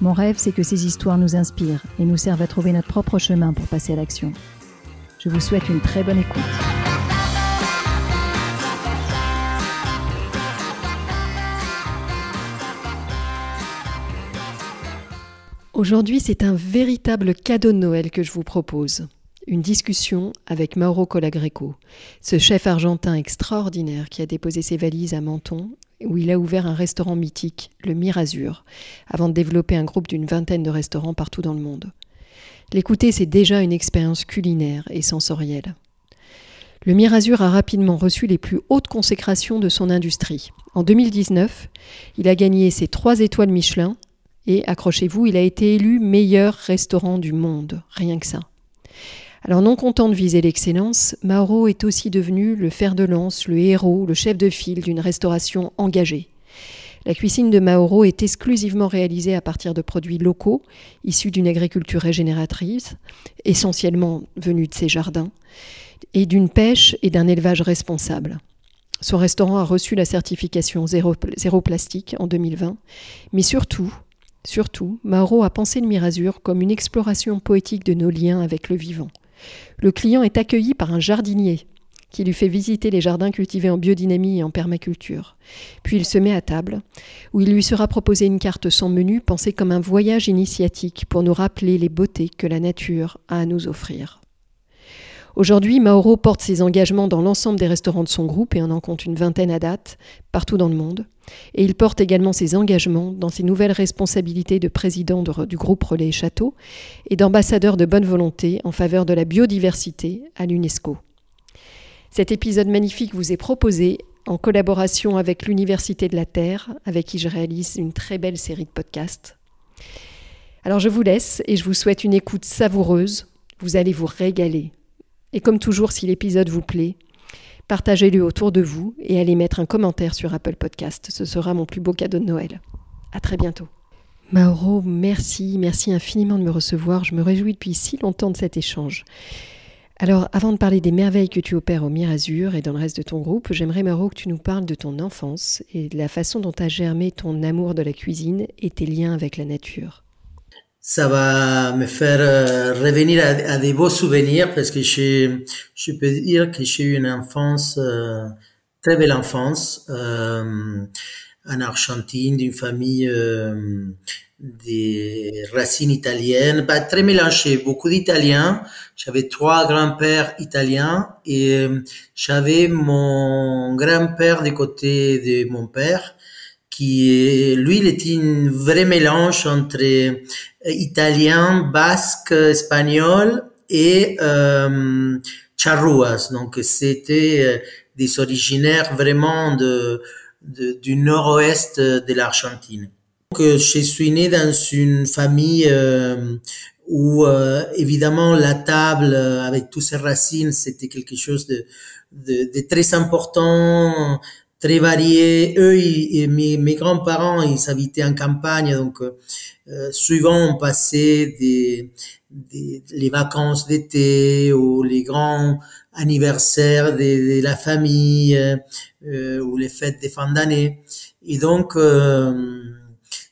Mon rêve, c'est que ces histoires nous inspirent et nous servent à trouver notre propre chemin pour passer à l'action. Je vous souhaite une très bonne écoute. Aujourd'hui, c'est un véritable cadeau de Noël que je vous propose. Une discussion avec Mauro Colagreco, ce chef argentin extraordinaire qui a déposé ses valises à Menton, où il a ouvert un restaurant mythique, le Mirazur, avant de développer un groupe d'une vingtaine de restaurants partout dans le monde. L'écouter, c'est déjà une expérience culinaire et sensorielle. Le Mirazur a rapidement reçu les plus hautes consécrations de son industrie. En 2019, il a gagné ses trois étoiles Michelin et, accrochez-vous, il a été élu meilleur restaurant du monde, rien que ça. Alors non content de viser l'excellence, Mauro est aussi devenu le fer de lance, le héros, le chef de file d'une restauration engagée. La cuisine de Mauro est exclusivement réalisée à partir de produits locaux, issus d'une agriculture régénératrice, essentiellement venus de ses jardins, et d'une pêche et d'un élevage responsable. Son restaurant a reçu la certification zéro, zéro plastique en 2020, mais surtout, Surtout, Mauro a pensé le Mirazur comme une exploration poétique de nos liens avec le vivant. Le client est accueilli par un jardinier qui lui fait visiter les jardins cultivés en biodynamie et en permaculture. Puis il se met à table, où il lui sera proposé une carte sans menu pensée comme un voyage initiatique pour nous rappeler les beautés que la nature a à nous offrir. Aujourd'hui, Mauro porte ses engagements dans l'ensemble des restaurants de son groupe, et on en compte une vingtaine à date, partout dans le monde. Et il porte également ses engagements dans ses nouvelles responsabilités de président du groupe Relais Château et d'ambassadeur de bonne volonté en faveur de la biodiversité à l'UNESCO. Cet épisode magnifique vous est proposé en collaboration avec l'Université de la Terre, avec qui je réalise une très belle série de podcasts. Alors je vous laisse et je vous souhaite une écoute savoureuse. Vous allez vous régaler et comme toujours, si l'épisode vous plaît, partagez-le autour de vous et allez mettre un commentaire sur Apple Podcast. Ce sera mon plus beau cadeau de Noël. À très bientôt. Mauro, merci, merci infiniment de me recevoir. Je me réjouis depuis si longtemps de cet échange. Alors, avant de parler des merveilles que tu opères au Mirazur et dans le reste de ton groupe, j'aimerais, Mauro, que tu nous parles de ton enfance et de la façon dont a germé ton amour de la cuisine et tes liens avec la nature ça va me faire euh, revenir à, des beaux souvenirs parce que je, je peux dire que j'ai eu une enfance, euh, très belle enfance, euh, en Argentine, d'une famille euh, des racines italiennes, très mélangée, beaucoup d'Italiens. J'avais trois grands-pères italiens et j'avais mon grand-père du côté de mon père qui lui il était un vrai mélange entre italien, basque, espagnol et euh, charruas. Donc c'était euh, des originaires vraiment de, de du nord-ouest de l'Argentine. Donc euh, je suis né dans une famille euh, où euh, évidemment la table avec toutes ses racines c'était quelque chose de, de, de, très important très varié eux et mes, mes grands-parents ils habitaient en campagne donc euh, souvent on passait des, des, les vacances d'été ou les grands anniversaires de, de la famille euh, ou les fêtes de fin d'année. Et donc, euh,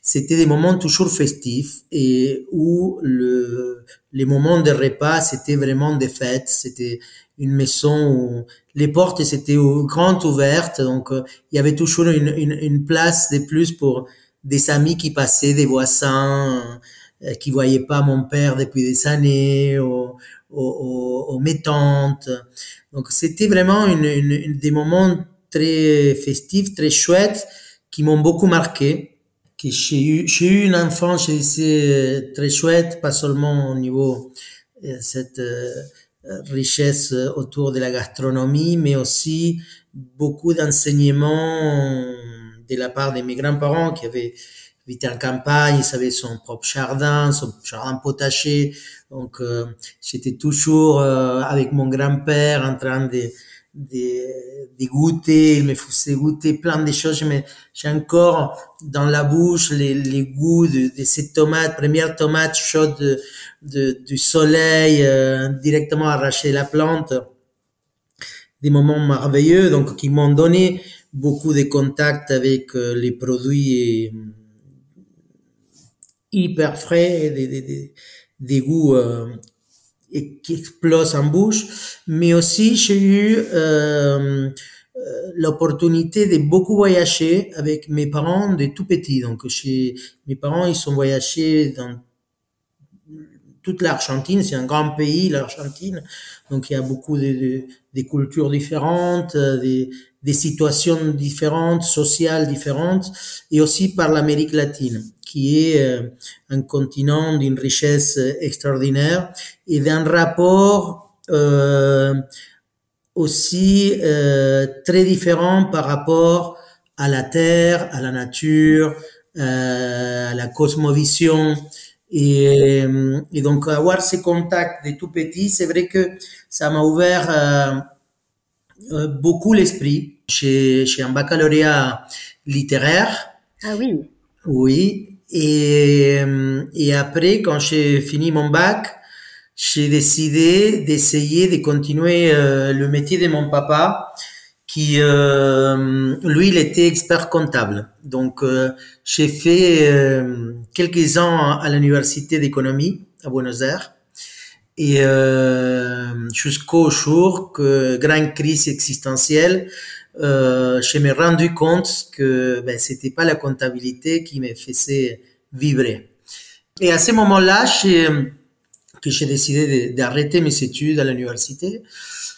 c'était des moments toujours festifs et où le, les moments de repas, c'était vraiment des fêtes. C'était une maison où les portes étaient grandes ouvertes, donc il y avait toujours une, une, une place de plus pour des amis qui passaient, des voisins euh, qui voyaient pas mon père depuis des années, ou, ou, ou mes tantes. Donc c'était vraiment une, une, des moments très festifs, très chouettes, qui m'ont beaucoup marqué. Que j'ai eu, j'ai eu une enfance, je disais, très chouette, pas seulement au niveau euh, cette euh, richesse autour de la gastronomie, mais aussi beaucoup d'enseignements de la part de mes grands-parents qui avaient habitait en campagne, il avait son propre jardin, son jardin potager. Donc, j'étais toujours avec mon grand-père en train de des, des goûters, il me faisait goûter plein de choses, j'ai encore dans la bouche les, les goûts de, de ces tomates, première tomate chaude de, de, du soleil, euh, directement arraché de la plante. Des moments merveilleux, donc qui m'ont donné beaucoup de contacts avec euh, les produits euh, hyper frais, des, des, des, des goûts et qui explose en bouche, mais aussi j'ai eu euh, l'opportunité de beaucoup voyager avec mes parents de tout petit. Donc chez mes parents, ils sont voyagés dans toute l'Argentine, c'est un grand pays, l'Argentine. Donc il y a beaucoup de, de, de cultures différentes, des, des situations différentes, sociales différentes, et aussi par l'Amérique latine qui est euh, un continent d'une richesse extraordinaire et d'un rapport euh, aussi euh, très différent par rapport à la terre, à la nature, euh, à la cosmovision. Et, et, donc avoir ces contacts de tout petit, c'est vrai que ça m'a ouvert euh, beaucoup l'esprit. J'ai un baccalauréat littéraire. Ah oui. Oui, et, euh, et après, quand j'ai fini mon bac, j'ai décidé d'essayer de continuer euh, le métier de mon papa, qui euh, lui, il était expert comptable. Donc, euh, j'ai fait euh, quelques ans à l'université d'économie à Buenos Aires, et jusqu'au jour que grande crise existentielle, euh, je me rendu compte que ben, c'était pas la comptabilité qui me faisait vibrer. Et à ce moment-là, que j'ai décidé d'arrêter mes études à l'université,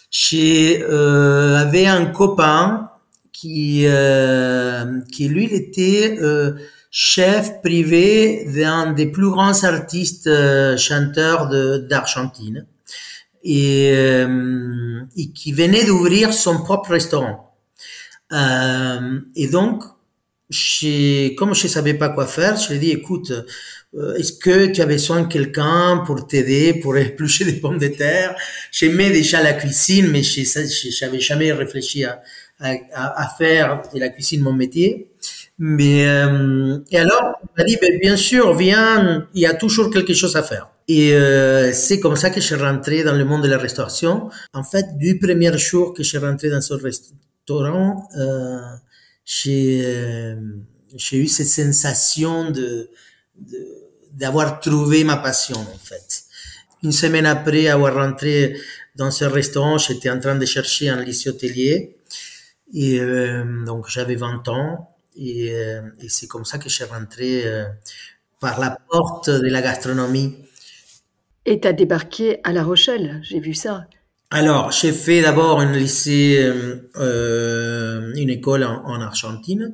j'avais euh, un copain qui, euh, qui lui, il était euh, chef privé d'un des plus grands artistes euh, chanteurs d'Argentine et, euh, et qui venait d'ouvrir son propre restaurant. Euh, et donc, comme je savais pas quoi faire, je lui ai dit, écoute, euh, est-ce que tu as besoin de quelqu'un pour t'aider, pour éplucher des pommes de terre? J'aimais déjà la cuisine, mais je n'avais jamais réfléchi à, à, à, faire de la cuisine mon métier. Mais euh, et alors, il m'a dit, ben, bien sûr, viens, il y a toujours quelque chose à faire. Et euh, c'est comme ça que je suis rentré dans le monde de la restauration. En fait, du premier jour que je suis rentré dans ce restaurant, euh, j'ai euh, j'ai eu cette sensation de d'avoir trouvé ma passion en fait. Une semaine après avoir rentré dans ce restaurant, j'étais en train de chercher un lycée hôtelier et euh, donc j'avais 20 ans et, c'est comme ça que je suis rentré par la porte de la gastronomie. Et tu as débarqué à La Rochelle, j'ai vu ça. Alors, j'ai fait d'abord un lycée, euh, une école en, en Argentine,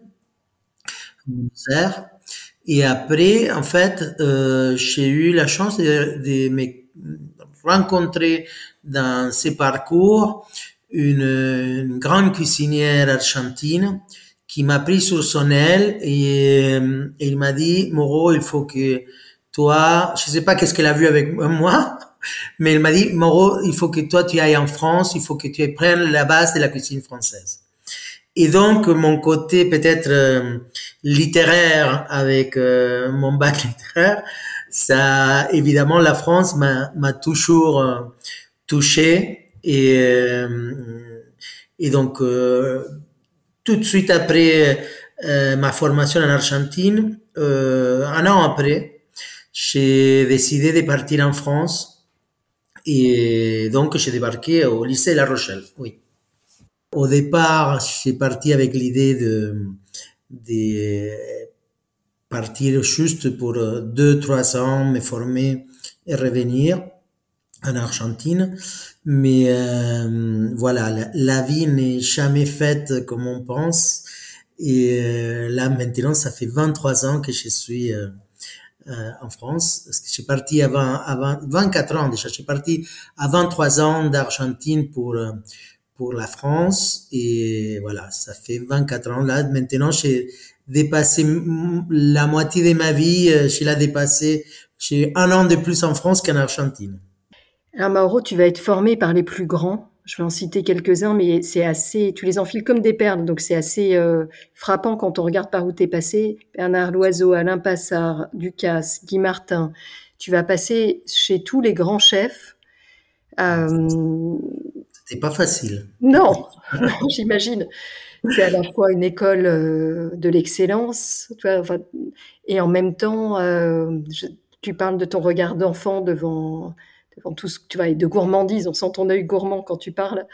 et après, en fait, euh, j'ai eu la chance de, de, me rencontrer dans ces parcours une, une grande cuisinière argentine qui m'a pris sur son aile et, et il m'a dit, Moreau, il faut que toi, je sais pas qu'est-ce qu'elle a vu avec moi, mais il m'a dit, Moreau, il faut que toi tu ailles en France, il faut que tu prennes la base de la cuisine française. Et donc, mon côté peut-être euh, littéraire avec euh, mon bac littéraire, ça, évidemment, la France m'a toujours euh, touché. Et, et donc, tout de suite après ma formation en Argentine, un an après, j'ai décidé de partir en France et donc, j'ai débarqué au lycée La Rochelle, oui. Au départ, j'ai parti avec l'idée de, de partir juste pour deux, trois ans, me former et revenir en Argentine. Mais euh, voilà, la, vie n'est jamais faite comme on pense. Et euh, là, maintenant, ça fait 23 ans que je suis euh, euh, en France, parce que je suis parti avant, avant 24 ans déjà, je suis parti à 23 ans d'Argentine pour, euh, pour la France. Et voilà, ça fait 24 ans là. Maintenant, j'ai dépassé la moitié de ma vie. Euh, je l'ai dépassé. J'ai un an de plus en France qu'en Argentine. Alors Mauro, tu vas être formé par les plus grands. Je vais en citer quelques-uns, mais c'est assez, tu les enfiles comme des perles, donc c'est assez euh, frappant quand on regarde par où tu es passé. Bernard Loiseau, Alain Passard, Ducasse, Guy Martin. Tu vas passer chez tous les grands chefs. Euh, C'était pas facile. Non, j'imagine. C'est à la fois une école euh, de l'excellence, et en même temps, euh, tu parles de ton regard d'enfant devant tout ce que tu vois, et de gourmandise. On sent ton œil gourmand quand tu parles.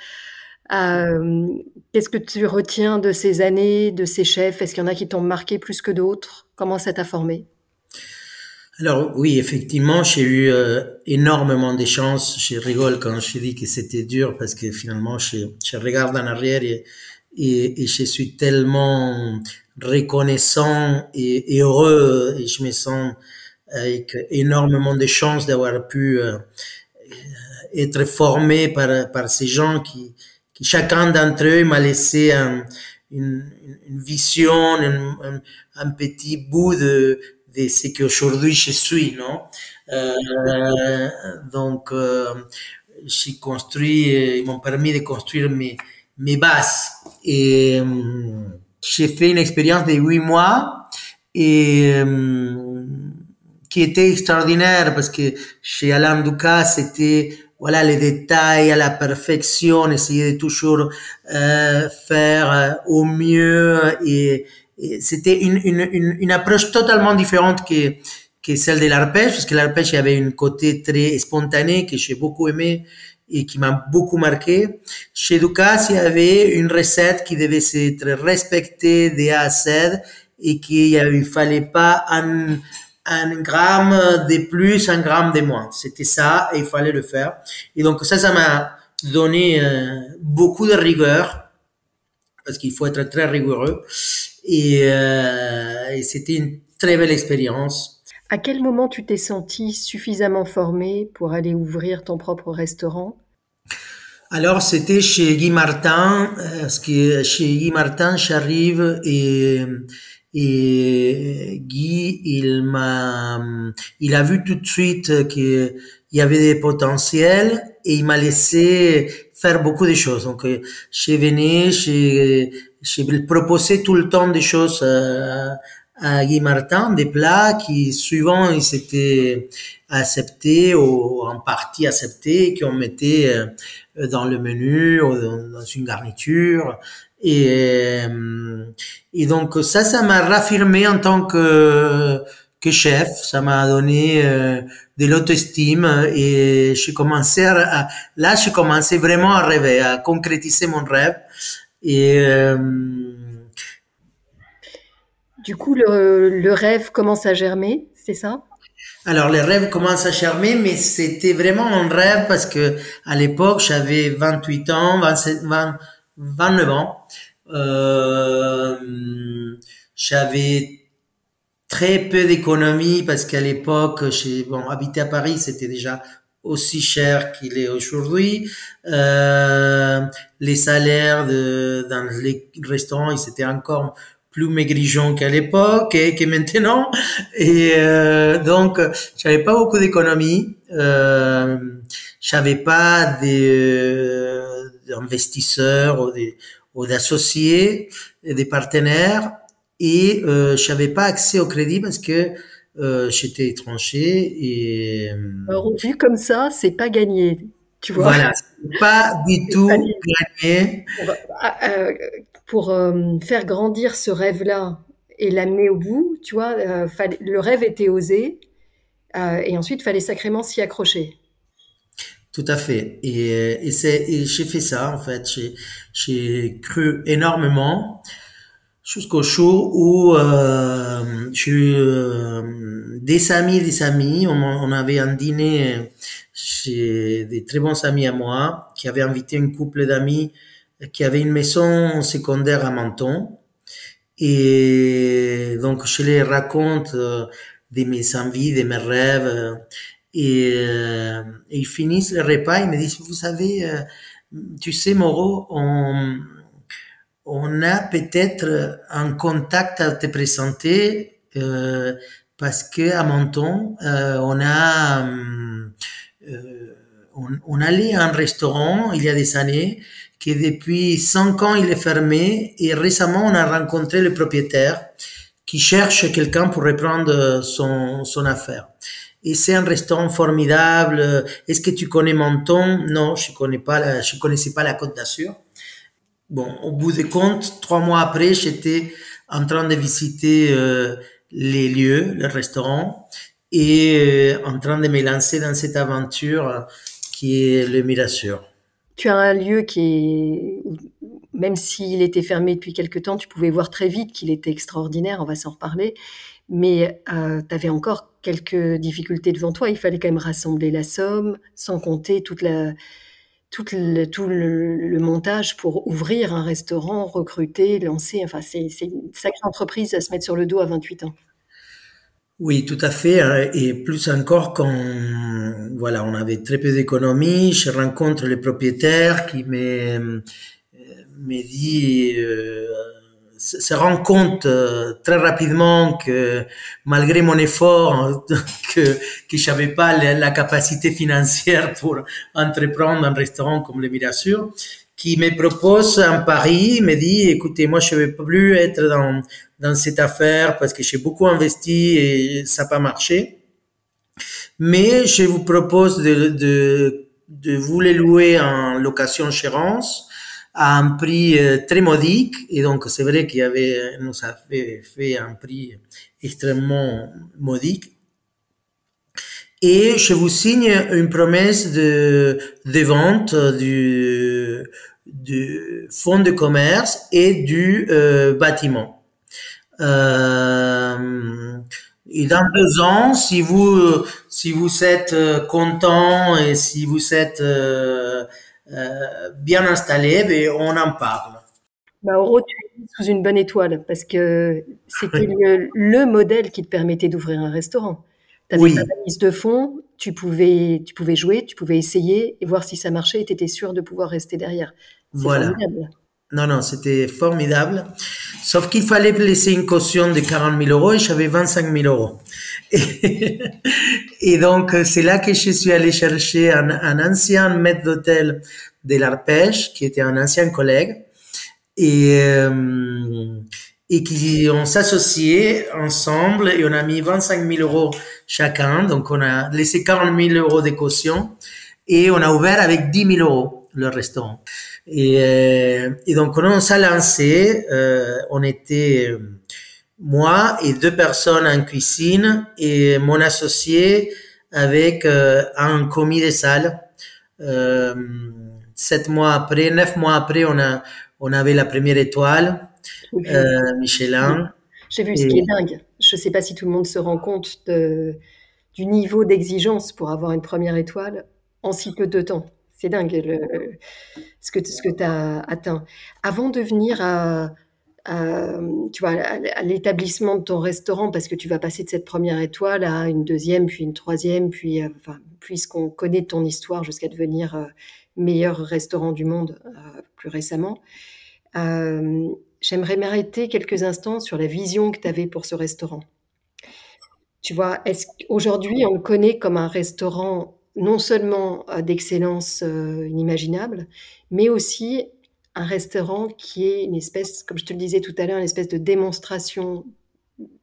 Euh, qu'est-ce que tu retiens de ces années, de ces chefs? Est-ce qu'il y en a qui t'ont marqué plus que d'autres? Comment ça t'a formé? Alors oui, effectivement, j'ai eu euh, énormément de chance. Je rigole quand je dis que c'était dur parce que finalement, je, regarde en arrière et, je suis tellement reconnaissant et, heureux et je me sens avec énormément de chance d'avoir pu euh, être formé par, par ces gens qui, qui chacun d'entre eux m'a laissé un, une, une, vision, un, un, petit bout de, de ce qu'aujourd'hui je suis, non? Euh, Donc, euh, j'ai construit, ils m'ont permis de construire mes, mes bases. Et euh, j'ai fait une expérience de huit mois et euh, qui était extraordinaire parce que chez Alain Ducasse, c'était voilà les détails à la perfection, essayer de toujours euh, faire euh, au mieux et, c'était une, une, une, une, approche totalement différente que, que celle de l'arpège, parce que l'arpège avait un côté très spontané que j'ai beaucoup aimé et qui m'a beaucoup marqué. Chez Ducasse, il y avait une recette qui devait être respectée de A à Z et qu'il ne fallait pas un, un gramme de plus, un gramme de moins. C'était ça et il fallait le faire. Et donc ça, ça m'a donné euh, beaucoup de rigueur parce qu'il faut être très rigoureux. Et, euh, et c'était une très belle expérience. À quel moment tu t'es senti suffisamment formé pour aller ouvrir ton propre restaurant? Alors, c'était chez Guy Martin, euh, parce que chez Guy Martin, j'arrive et et Guy, il m'a, il a vu tout de suite qu'il y avait des potentiels et il m'a laissé faire beaucoup de choses. Donc, j'ai venu, j'ai, j'ai proposé tout le temps des choses à, à Guy Martin, des plats qui, souvent, ils étaient acceptés ou en partie acceptés, qu'on mettait euh, dans le menu ou dans une garniture. Et, euh, et donc ça, ça m'a raffirmé en tant que, que chef. Ça m'a donné euh, de l'autostime et j'ai commencé à, là, j'ai commencé vraiment à rêver, à concrétiser mon rêve. Et euh, du coup, le, le rêve commence à germer, c'est ça? Alors les rêves commencent à germer, mais c'était vraiment un rêve parce que à l'époque j'avais 28 ans, 27, 20, 29 ans. Euh, j'avais très peu d'économies parce qu'à l'époque, j'ai bon, habiter à Paris, c'était déjà aussi cher qu'il est aujourd'hui. Euh, les salaires de, dans les restaurants, ils étaient encore plus maigrigeons qu'à l'époque et que maintenant. Et euh, donc, j'avais pas beaucoup d'économies. Euh, j'avais pas des investisseurs ou des, ou d'associés, des partenaires, et euh, je n'avais pas accès au crédit parce que euh, j'étais étranger et euh, Alors, vu comme ça, c'est pas gagné, tu vois. Voilà, pas du tout gagné. Ah, euh, pour euh, faire grandir ce rêve-là et l'amener au bout, tu vois, le rêve était osé, et ensuite, il fallait sacrément s'y accrocher. Tout à fait. Et, et c'est, j'ai fait ça, en fait. J'ai, j'ai cru énormément jusqu'au jour où euh, j'ai eu euh, des amis, des amis. On, on, avait un dîner chez des très bons amis à moi qui avaient invité un couple d'amis qui avait une maison secondaire à Menton. Et donc, je les raconte euh, de mes envies, de mes rêves. Et, euh, ils finissent le repas, ils me disent, vous savez, euh, tu sais, Moreau, on, on a peut-être un contact à te présenter euh, parce que à Menton, euh, on a euh, on, on, allait à un restaurant il y a des années qui depuis cinq ans il est fermé et récemment on a rencontré le propriétaire qui cherche quelqu'un pour reprendre son, son affaire. Et c'est un restaurant formidable. Est-ce que tu connais Menton Non, je connais pas, la, je connaissais pas la Côte d'Azur. Bon, au bout de compte, trois mois après, j'étais en train de visiter euh, les lieux, le restaurant, et euh, en train de me lancer dans cette aventure qui est le Mirasur. Tu as un lieu qui même s'il était fermé depuis quelque temps, tu pouvais voir très vite qu'il était extraordinaire, on va s'en reparler, mais euh, tu avais encore quelques difficultés devant toi. Il fallait quand même rassembler la somme, sans compter toute la, tout, le, tout le, montage pour ouvrir un restaurant, recruter, lancer. Enfin, c'est une sacrée entreprise à se mettre sur le dos à 28 ans. Oui, tout à fait. Hein, et plus encore quand voilà, on avait très peu d'économies. Je rencontre le propriétaire qui me, me dit euh, se rend compte euh, très rapidement que malgré mon effort, que, que j'avais pas la, capacité financière pour entreprendre un restaurant comme le Mirasur, qui me propose un pari, me dit, écoutez, moi je ne veux plus être dans, dans cette affaire parce que j'ai beaucoup investi et ça n'a pas marché. Mais je vous propose de, de, de vous les louer en location chérance à un prix euh, très modique. Et donc, c'est vrai qu'il avait, nous avait fait un prix extrêmement modique. Et je vous signe une promesse de, de vente du, du fonds de commerce et du euh, bâtiment. Euh, et dans deux ans, si vous si vous êtes euh, content et si vous êtes euh, bien installé, on en parle. Bah, Oro, tu es sous une bonne étoile parce que c'était le, le, modèle qui te permettait d'ouvrir un restaurant. Tu avais oui. ta valise de fond, tu pouvais, tu pouvais jouer, tu pouvais essayer et voir si ça marchait et tu étais sûr de pouvoir rester derrière. Voilà. Formidable. Non, non, c'était formidable. Sauf qu'il fallait laisser une caution de 40 000 euros et j'avais 25 000 euros. Et, et donc, c'est là que je suis allé chercher un, un ancien maître d'hôtel de l'Arpège, qui était un ancien collègue, et, euh, et qui ont s'associé ensemble et on a mis 25 000 euros chacun. Donc, on a laissé 40 000 euros de caution et on a ouvert avec 10 000 euros le restaurant. Et, euh, et donc, quand on s'est lancé, euh, on était moi et deux personnes en cuisine et mon associé avec euh, un commis de salle. Euh, sept mois après, neuf mois après, on a on avait la première étoile, euh, Michelin. J'ai vu, et... ce qui est dingue. Je ne sais pas si tout le monde se rend compte de, du niveau d'exigence pour avoir une première étoile en si peu de temps. C'est dingue ce que, ce que tu as atteint. Avant de venir à, tu vois, à, l'établissement de ton restaurant, parce que tu vas passer de cette première étoile à une deuxième, puis une troisième, puis, euh, puisqu'on connaît ton histoire jusqu'à devenir euh, meilleur restaurant du monde euh, plus récemment. J'aimerais m'arrêter quelques instants sur la vision que tu avais pour ce restaurant. Tu vois, aujourd'hui, on le connaît comme un restaurant non seulement d'excellence euh, inimaginable, mais aussi un restaurant qui est une espèce, comme je te le disais tout à l'heure, une espèce de démonstration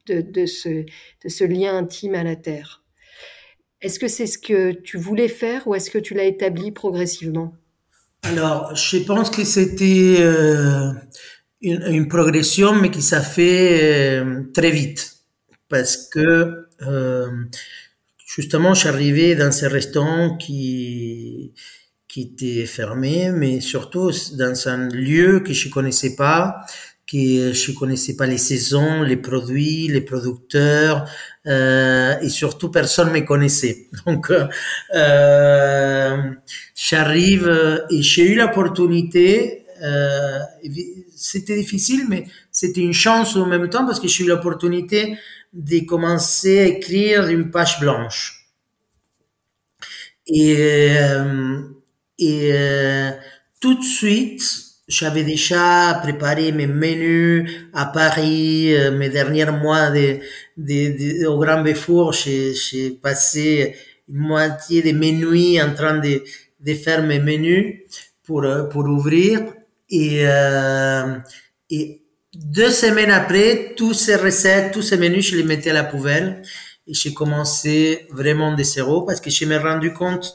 de, ce, lien intime à la terre. Est-ce que c'est ce que tu voulais faire ou est-ce que tu l'as établi progressivement? Alors, je pense que c'était euh, une, progression, mais qui s'est fait euh, très vite. Parce que, justement, arrivé dans ce restaurant qui, qui était fermé, mais surtout dans un lieu que je connaissais pas, que je connaissais pas les saisons, les produits, les producteurs, euh, et surtout personne me connaissait. Donc, euh, j'arrive et j'ai eu l'opportunité. Euh, c'était difficile, mais c'était une chance en même temps parce que j'ai eu l'opportunité de commencer à écrire une page blanche. Et, euh, et euh, tout de suite, j'avais déjà préparé mes menus à Paris, euh, mes derniers mois de, de, de au Grand Béfour, j'ai passé une moitié de mes nuits en train de, de faire mes menus pour, pour ouvrir. Et, euh, et deux semaines après, toutes ces recettes, tous ces menus, je les mettais à la poubelle. Et j'ai commencé vraiment de zéro parce que je me rendu compte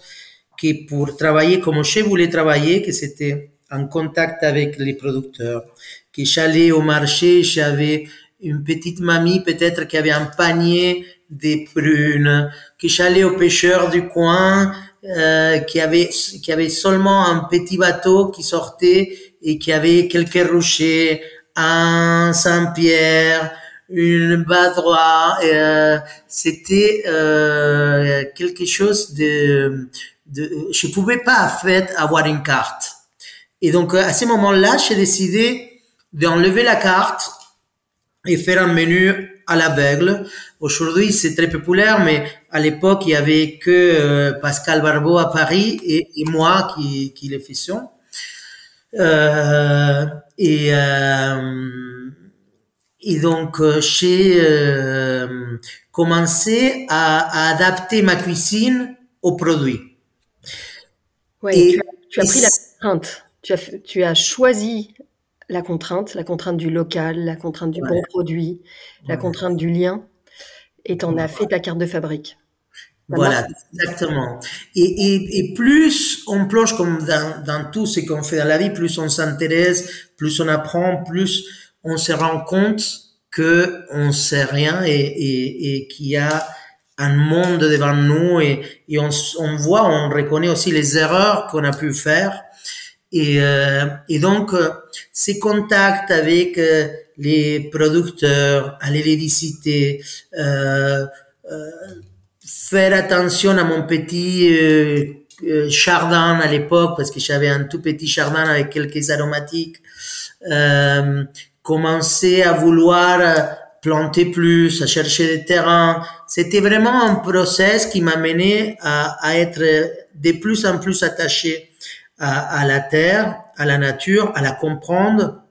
que pour travailler comme je voulais travailler, que c'était en contact avec les producteurs, que j'allais au marché, j'avais une petite mamie peut-être qui avait un panier de prunes, que j'allais au pêcheur du coin, euh, qui avait qui avait seulement un petit bateau qui sortait et qui avait quelques rochers, un Saint-Pierre, une badroie. Euh, C'était euh, quelque chose de, de je pouvais pas en fait avoir une carte. Et donc à ce moment-là, j'ai décidé d'enlever la carte et faire un menu à l'aveugle. Aujourd'hui, c'est très populaire, mais à l'époque, il y avait que euh, Pascal Barbeau à Paris et, et moi qui, qui le faisions. Euh, et, euh, et donc, euh, j'ai euh, commencé à, à, adapter ma cuisine aux produits. Et, tu, as, tu as pris la contrainte. Tu as, tu as choisi la contrainte, la contrainte du local, la contrainte du ouais. bon produit, la contrainte du lien, et tu en as fait ta carte de fabrique. Voilà, exactement. Et, et, et, plus on plonge comme dans, dans tout ce qu'on fait dans la vie, plus on s'intéresse, plus on apprend, plus on se rend compte que on sait rien et, et, et qu'il y a un monde devant nous et, et on, on, voit, on reconnaît aussi les erreurs qu'on a pu faire. Et, euh, et donc, ces contacts avec euh, les producteurs, aller les visiter, euh, euh faire attention à mon petit euh, euh, jardin à l'époque parce que j'avais un tout petit jardin avec quelques aromatiques. Euh, commencer à vouloir planter plus, à chercher des terrains. C'était vraiment un process qui m'a mené à, à, être de plus en plus attaché à, à, la terre, à la nature, à la comprendre,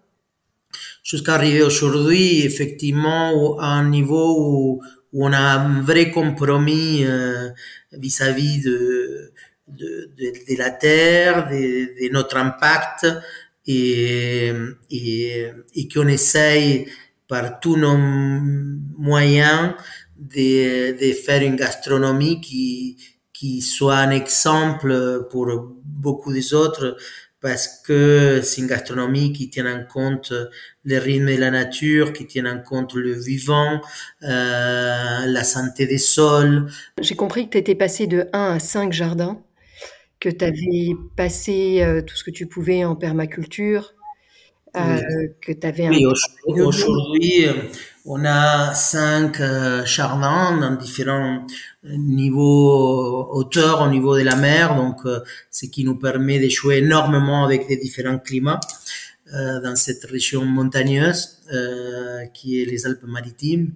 jusqu'à arriver aujourd'hui effectivement à un niveau où, on a un vrai compromis euh, vis-à-vis de, la terre, de, notre impact et, qu'on essaye par tous nos moyens de, faire une gastronomie qui, qui soit un exemple pour beaucoup des parce que c'est une gastronomie qui tient en compte les rythmes de la nature, qui tient en compte le vivant, euh, la santé des sols. J'ai compris que tu étais passé de 1 à 5 jardins, que tu avais passé euh, tout ce que tu pouvais en permaculture, euh, oui. que tu avais un... Oui, aujourd'hui, on a 5 euh, dans différents niveau hauteur au niveau de la mer, donc euh, ce qui nous permet de jouer énormément avec des différents climats euh, dans cette région montagneuse euh, qui est les Alpes-Maritimes.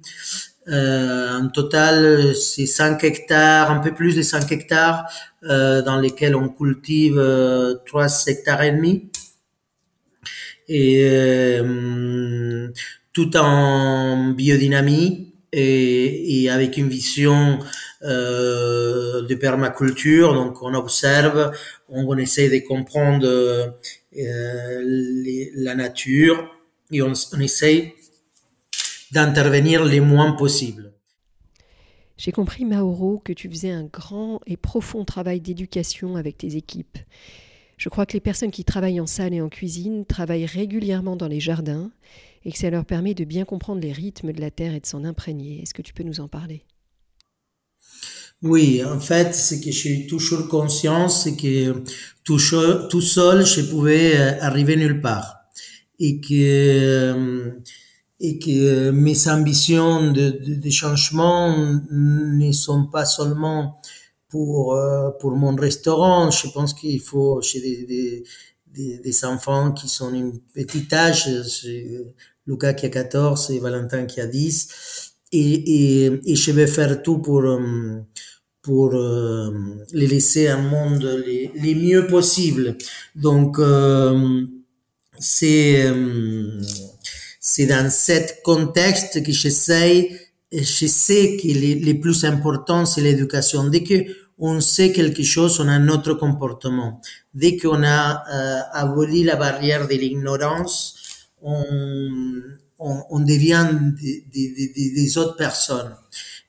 en total, c'est 5 hectares, un peu plus de 5 hectares dans lesquels on cultive 3 hectares et demi. Et tout en biodynamie et, avec une vision euh, de permaculture. Donc on observe, on, essaie de comprendre euh, la nature et on, on essaie d'intervenir le moins possible. J'ai compris, Mauro, que tu faisais un grand et profond travail d'éducation avec tes équipes. Je crois que les personnes qui travaillent en salle et en cuisine travaillent régulièrement dans les jardins et que ça leur permet de bien comprendre les rythmes de la terre et de s'en imprégner. Est-ce que tu peux nous en parler? Oui, en fait, ce que j'ai toujours conscience, c'est que tout, seul, je pouvais euh, arriver nulle part. Et que, euh, mes ambitions de, changement ne sont pas seulement pour, euh, pour mon restaurant. Je pense qu'il faut, des, des, enfants qui sont une petite âge, Lucas qui a 14 et Valentin qui a 10, et, et, et je vais faire tout pour, pour les laisser un monde les, les mieux possible. Donc, c'est c'est dans cet contexte que j'essaye, je sais que le, plus important, c'est l'éducation. Dès que on sait quelque chose, on a notre comportement. Dès qu'on a euh, aboli la barrière de l'ignorance, on, on, on, devient des, des, des, autres personnes.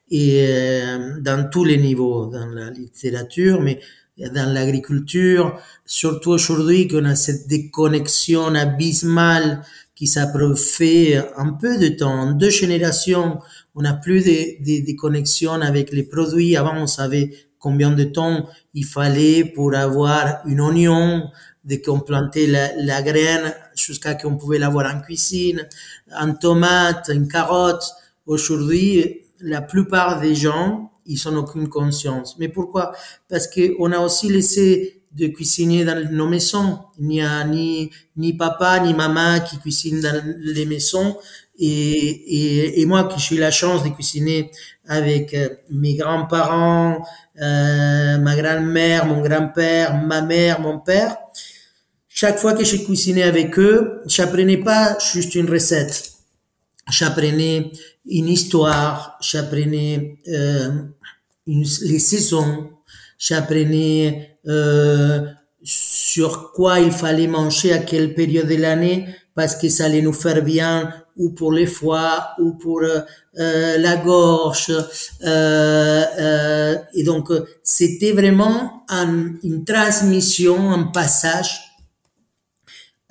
Et euh, dans tous les niveaux, dans la littérature, mais dans l'agriculture, surtout aujourd'hui qu'on a cette déconnexion abysmale qui s'est fait un peu de temps, deux générations, on n'a plus de, de, connexions avec les produits. Avant, on savait combien de temps il fallait pour avoir une oignon, dès qu'on plantait la, la graine jusqu'à qu'on pouvait l'avoir en cuisine, un tomate, une carotte. Aujourd'hui, la plupart des gens, ils n'ont aucune conscience. Mais pourquoi? Parce qu'on a aussi laissé de cuisiner dans nos maisons. Il n'y a ni, ni papa ni maman qui cuisinent dans les maisons. Et, et, et moi qui j'ai la chance de cuisiner avec euh, mes grands-parents, euh, ma grand-mère, mon grand-père, ma mère, mon père, chaque fois que j'ai cuisiné avec eux, j'apprenais pas juste une recette. J'apprenais une histoire, j'apprenais euh, les saisons, j'apprenais euh, sur quoi il fallait manger à quelle période de l'année parce que ça allait nous faire bien ou pour les foies ou pour euh, euh la gorge euh, euh, et donc c'était vraiment un, une transmission un passage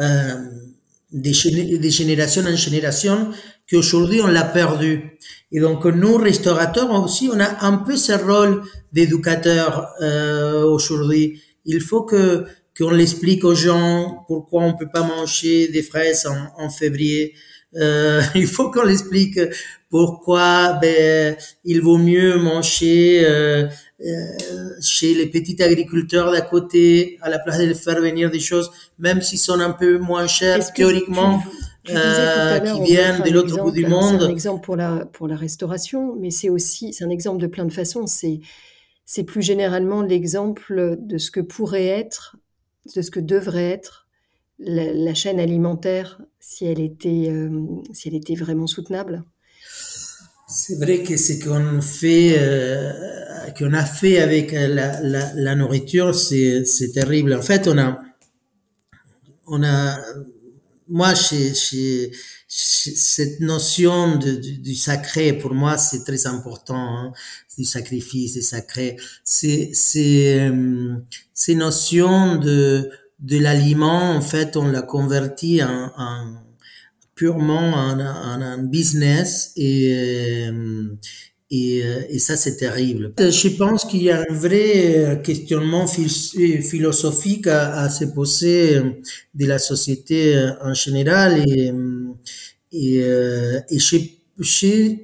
euh, de, de génération en génération qu'aujourd'hui on l'a perdu et donc nous restaurateurs aussi on a un peu ce rôle d'éducateur euh, aujourd'hui. Il faut que qu'on l'explique aux gens pourquoi on peut pas manger des fraises en, en février. Euh, il faut qu'on l'explique pourquoi ben, il vaut mieux manger euh, chez les petits agriculteurs d'à côté à la place de faire venir des choses, même s'ils sont un peu moins chers théoriquement. euh, qui viennent de l'autre bout du monde. C'est un exemple pour la, pour la restauration, mais c'est aussi, c'est un exemple de plein de façons. C'est c'est plus généralement l'exemple de ce que pourrait être, de ce que devrait être la, chaîne alimentaire si elle était, euh, si elle était vraiment soutenable. C'est vrai que ce qu'on fait, euh, qu'on a fait avec la, la nourriture, c'est terrible. En fait, on a, on a moi, cette notion de, du, sacré, pour moi, c'est très important, hein, du sacrifice, du sacré. C'est, c'est, euh, ces notions de, de l'aliment, en fait, on l'a converti en, en purement en, en, business et, euh, et, euh, et, ça, c'est terrible. Je pense qu'il y a un vrai euh, questionnement philosophique à, se poser euh, de la société en général. Et, et, et je,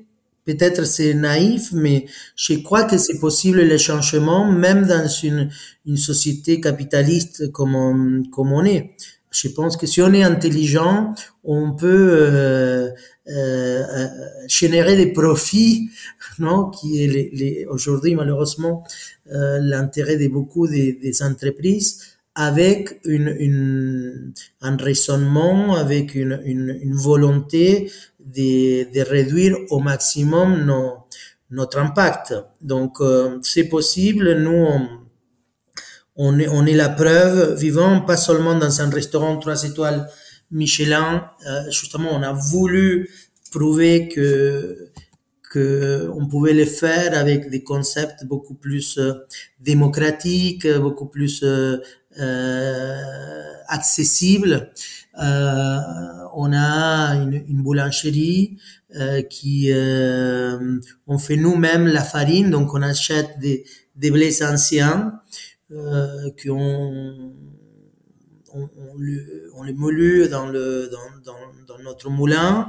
peut-être c'est naïf, mais je crois que c'est possible le changement même dans une, une société capitaliste comme comme on est. Je pense que si on est intelligent, on peut euh, euh, générer des profits, non, qui est aujourd'hui malheureusement euh, l'intérêt de beaucoup des, des, entreprises, avec une, une, un raisonnement, avec une, une, une volonté de, de, réduire au maximum nos, notre impact. Donc euh, c'est possible, nous on est, on est la preuve vivant, pas seulement dans un restaurant trois étoiles Michelin. Euh, justement, on a voulu prouver que que on pouvait le faire avec des concepts beaucoup plus euh, démocratiques, beaucoup plus euh, euh accessibles. Euh, on a une, une boulangerie qui on fait nous-mêmes la farine, donc on achète des, des blés anciens qu'on on, on, les moulue dans, le, dans, dans, dans, notre moulin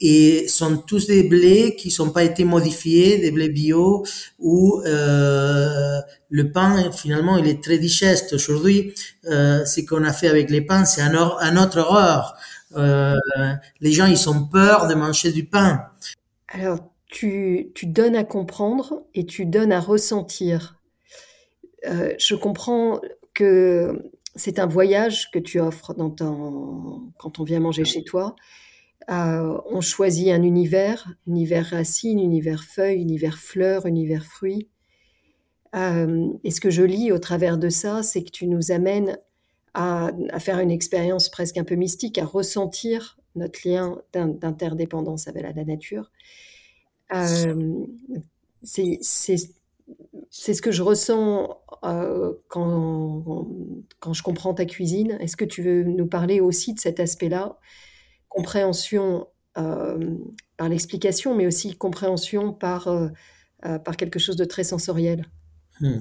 et sont tous des blés qui sont pas été modifiés, des blés bio où euh, le pain finalement il est très digeste. Aujourd'hui, euh, ce qu'on a fait avec les pains, c'est un, un autre horreur. Euh, les gens ils ont peur de manger du pain. Alors tu, tu donnes à comprendre et tu donnes à ressentir. Euh, je comprends que c'est un voyage que tu offres quand on vient manger chez toi. Euh, on choisit un univers, univers racines, univers feuilles, univers fleurs, univers fruits. Euh, et ce que je lis au travers de ça, c'est que tu nous amènes à, faire une expérience presque un peu mystique, à ressentir notre lien d'interdépendance avec la nature. C'est ce que je ressens euh, quand, quand je comprends ta cuisine. Est-ce que tu veux nous parler aussi de cet aspect-là? Compréhension euh, par l'explication, mais aussi compréhension par, par quelque chose de très sensoriel. Hmm.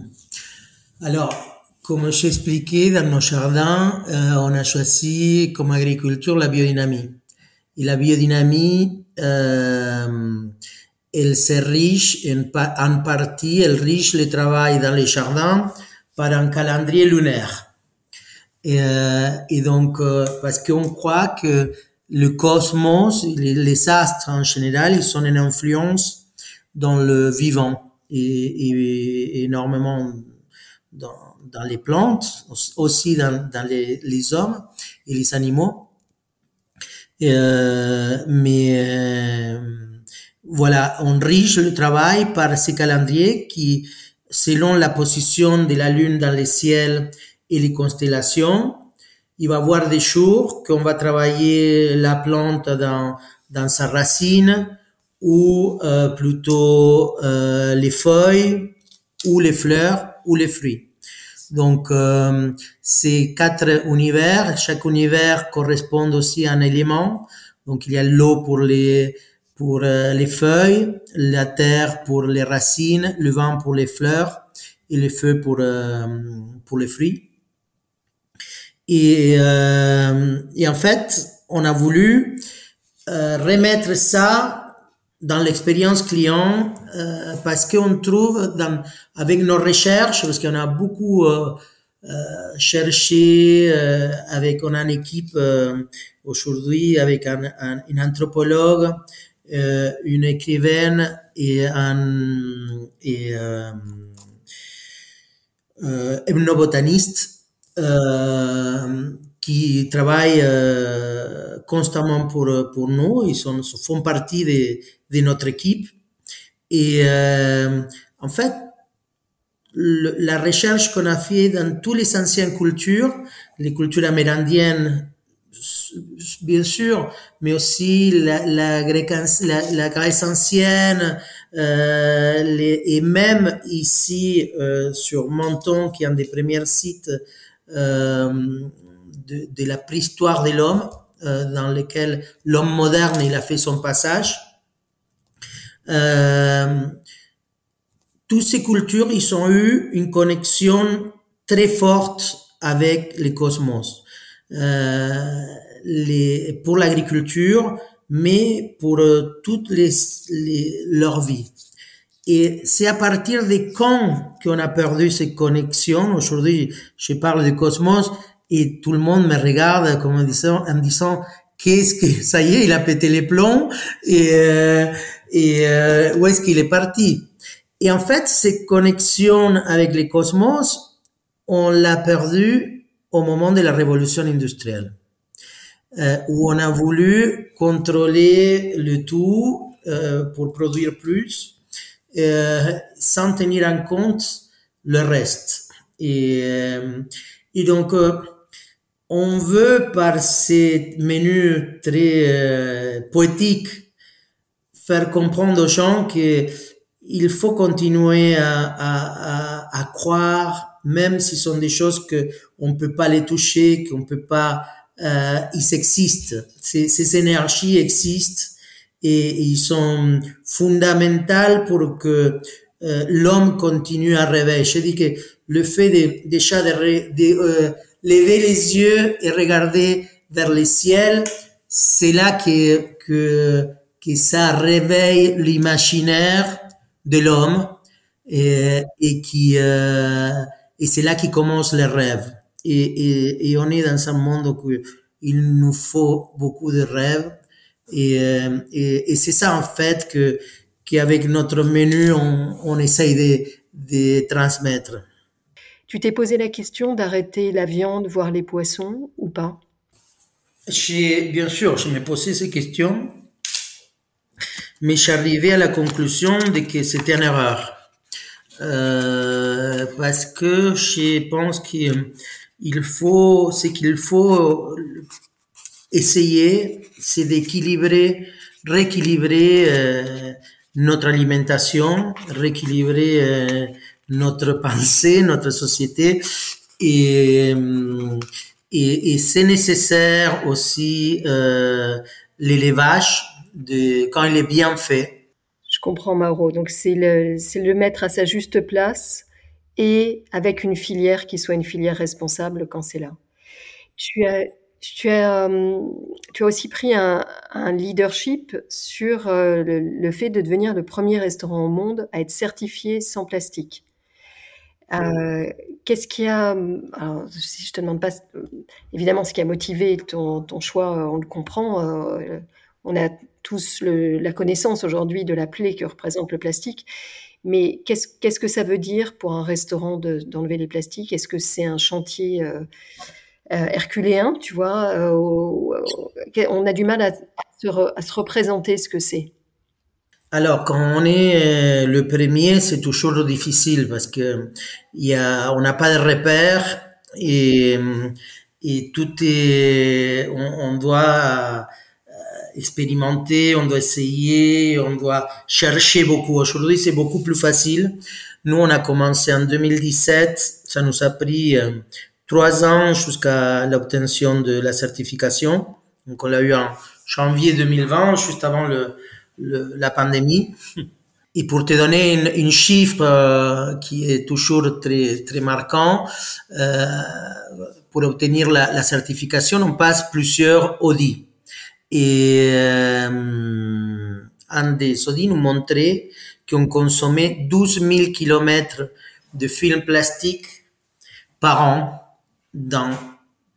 Alors, comme j'ai expliqué, dans nos jardins, on a choisi comme agriculture la biodynamie. Et la biodynamie, elle se riche en, partie, elle riche le travail dans les jardins par un calendrier lunaire. Et, euh, donc, euh, parce qu'on croit que le cosmos, les, astres en général, ils sont une influence dans le vivant et, énormément dans, les plantes, aussi dans, les, les, hommes et les animaux. Euh, mais voilà, on riche le travail par ces calendriers qui, selon la position de la Lune dans le ciel et les constellations, il va y avoir des jours qu'on va travailler la plante dans, dans sa racine ou euh, plutôt euh, les feuilles ou les fleurs ou les fruits. Donc, euh, ces quatre univers, chaque univers correspond aussi à un élément. Donc, il y a l'eau pour les, pour euh, les feuilles, la terre pour les racines, le vent pour les fleurs et le feu pour, euh, pour les fruits. Et, euh, et en fait, on a voulu remettre ça dans l'expérience client parce qu'on trouve dans, avec nos recherches, parce qu'on a beaucoup cherché avec, on a une équipe aujourd'hui avec un, un, une anthropologue euh, une écrivaine et un et, euh, euh, ethnobotaniste qui travaillent euh, constamment pour, pour nous. Ils sont, font partie de, de notre équipe. Et en fait, la recherche qu'on a fait dans toutes les anciennes cultures, les cultures amérindiennes bien sûr, mais aussi la, Grèce ancienne, euh, les, et même ici euh, sur Menton, qui est un des premiers sites euh, de, la préhistoire de l'homme, dans lequel l'homme moderne a fait son passage. Toutes ces cultures, ils ont eu une connexion très forte avec le cosmos. Euh, les, pour l'agriculture, mais pour euh, toutes les, les, leur vie. Et c'est à partir de quand qu'on a perdu cette connexion. Aujourd'hui, je parle du cosmos et tout le monde me regarde comme en disant, en disant qu'est-ce que ça y est, il a pété les plombs et, euh, et euh, où est-ce qu'il est parti? Et en fait, cette connexion avec le cosmos, on l'a perdu au moment de la révolution industrielle euh, où on a voulu contrôler le tout euh, pour produire plus euh, sans tenir en compte le reste. Et, donc, on veut par ces menus très poétiques faire comprendre aux gens que il faut continuer à croire, même si ce sont des choses que on peut pas les toucher, qu'on peut pas euh, ils existent. Ces, énergies existent et, ils sont fondamentales pour que euh, l'homme continue à rêver. Je dis que le fait de, déjà de, de euh, lever les yeux et regarder vers le ciel, c'est là que, que, que ça réveille l'imaginaire de l'homme et, et qui euh, et c'est là qui commence le rêve et, et, et, on est dans un monde où il nous faut beaucoup de rêves et, euh, et, et c'est ça en fait que qu'avec notre menu, on, on essaye de, de transmettre. Tu t'es posé la question d'arrêter la viande, voire les poissons, ou pas? Bien sûr, je me posais ces questions, mais j'arrivais à la conclusion de que c'était une erreur. Euh, parce que je pense qu'il faut, ce qu'il faut essayer, c'est d'équilibrer, rééquilibrer euh, notre alimentation, rééquilibrer euh, notre pensée, notre société. Et, et, et c'est nécessaire aussi euh, l'élevage de quand il est bien fait comprends, Mauro. Donc, c'est le, mettre à sa juste place et avec une filière qui soit une filière responsable quand c'est là. Tu as, tu as, euh, tu as aussi pris un, leadership sur euh, le, fait de devenir le premier restaurant au monde à être certifié sans plastique. Euh, qu'est-ce qui a, alors, si je te demande pas, évidemment, ce qui a motivé ton choix, on le comprend. on a tous la connaissance aujourd'hui de la plaie que représente le plastique. Mais qu'est-ce, qu'est-ce que ça veut dire pour un restaurant d'enlever les plastiques? Est-ce que c'est un chantier euh, euh, herculéen, tu vois euh, On a du mal à, se représenter ce que c'est? Alors, quand on est le premier, c'est toujours difficile parce que y a, on n'a pas de repères et, et tout est, on doit expérimenter, on doit essayer, on doit chercher beaucoup. Aujourd'hui, c'est beaucoup plus facile. Nous, on a commencé en 2017. Ça nous a pris euh, trois ans jusqu'à l'obtention de la certification. Donc, on l'a eu en janvier 2020, juste avant le, la pandémie. Et pour te donner une, une chiffre euh, qui est toujours très, très marquant, euh, pour obtenir la, la certification, on passe plusieurs audits. Et euh, un des nous montrait qu'on consommait 12 000 km de films plastiques par an dans